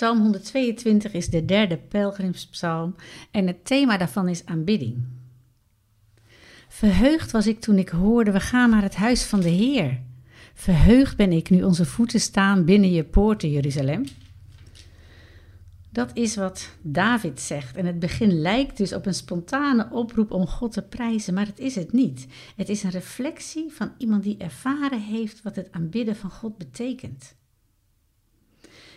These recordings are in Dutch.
Psalm 122 is de derde pelgrimspsalm en het thema daarvan is aanbidding. Verheugd was ik toen ik hoorde: we gaan naar het huis van de Heer. Verheugd ben ik nu onze voeten staan binnen je poorten, Jeruzalem. Dat is wat David zegt. En het begin lijkt dus op een spontane oproep om God te prijzen, maar het is het niet. Het is een reflectie van iemand die ervaren heeft wat het aanbidden van God betekent.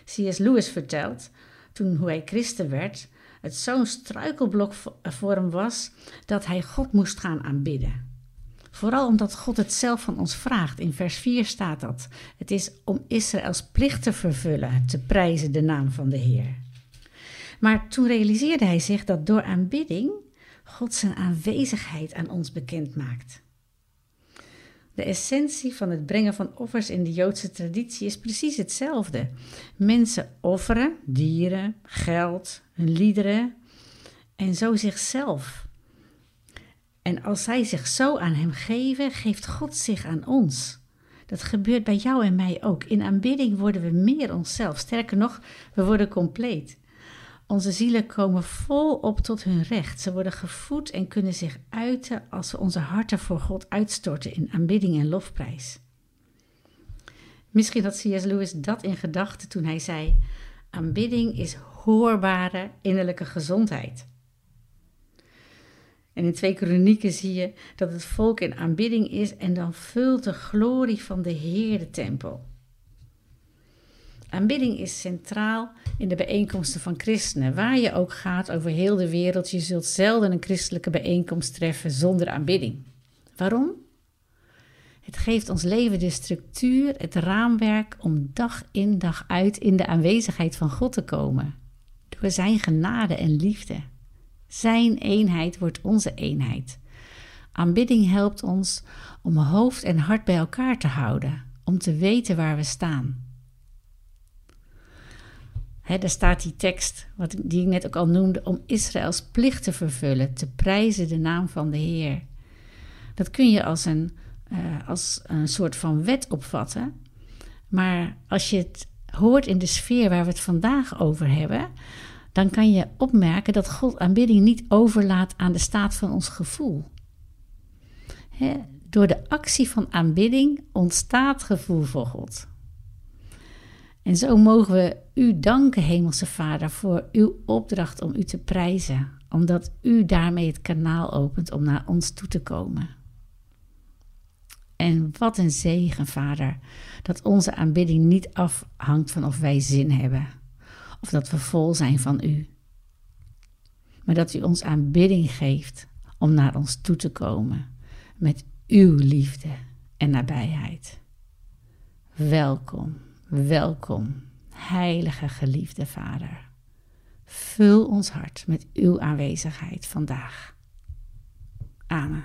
C.S. Lewis vertelt, toen hoe hij christen werd, het zo'n struikelblok voor hem was dat hij God moest gaan aanbidden. Vooral omdat God het zelf van ons vraagt. In vers 4 staat dat. Het is om Israëls plicht te vervullen, te prijzen de naam van de Heer. Maar toen realiseerde hij zich dat door aanbidding God zijn aanwezigheid aan ons bekend maakt. De essentie van het brengen van offers in de Joodse traditie is precies hetzelfde. Mensen offeren dieren, geld, hun liederen en zo zichzelf. En als zij zich zo aan Hem geven, geeft God zich aan ons. Dat gebeurt bij jou en mij ook. In aanbidding worden we meer onszelf. Sterker nog, we worden compleet. Onze zielen komen volop tot hun recht. Ze worden gevoed en kunnen zich uiten als we onze harten voor God uitstorten in aanbidding en lofprijs. Misschien had C.S. Lewis dat in gedachten toen hij zei: Aanbidding is hoorbare innerlijke gezondheid. En in twee kronieken zie je dat het volk in aanbidding is en dan vult de glorie van de Heer de tempel. Aanbidding is centraal in de bijeenkomsten van christenen. Waar je ook gaat over heel de wereld, je zult zelden een christelijke bijeenkomst treffen zonder aanbidding. Waarom? Het geeft ons leven de structuur, het raamwerk om dag in dag uit in de aanwezigheid van God te komen. Door Zijn genade en liefde. Zijn eenheid wordt onze eenheid. Aanbidding helpt ons om hoofd en hart bij elkaar te houden, om te weten waar we staan. Daar staat die tekst, wat, die ik net ook al noemde, om Israëls plicht te vervullen, te prijzen de naam van de Heer. Dat kun je als een, uh, als een soort van wet opvatten. Maar als je het hoort in de sfeer waar we het vandaag over hebben, dan kan je opmerken dat God aanbidding niet overlaat aan de staat van ons gevoel. Door de actie van aanbidding ontstaat gevoel voor God. En zo mogen we u danken, Hemelse Vader, voor uw opdracht om u te prijzen, omdat u daarmee het kanaal opent om naar ons toe te komen. En wat een zegen, Vader, dat onze aanbidding niet afhangt van of wij zin hebben of dat we vol zijn van u, maar dat u ons aanbidding geeft om naar ons toe te komen met uw liefde en nabijheid. Welkom. Welkom, heilige geliefde Vader. Vul ons hart met uw aanwezigheid vandaag. Amen.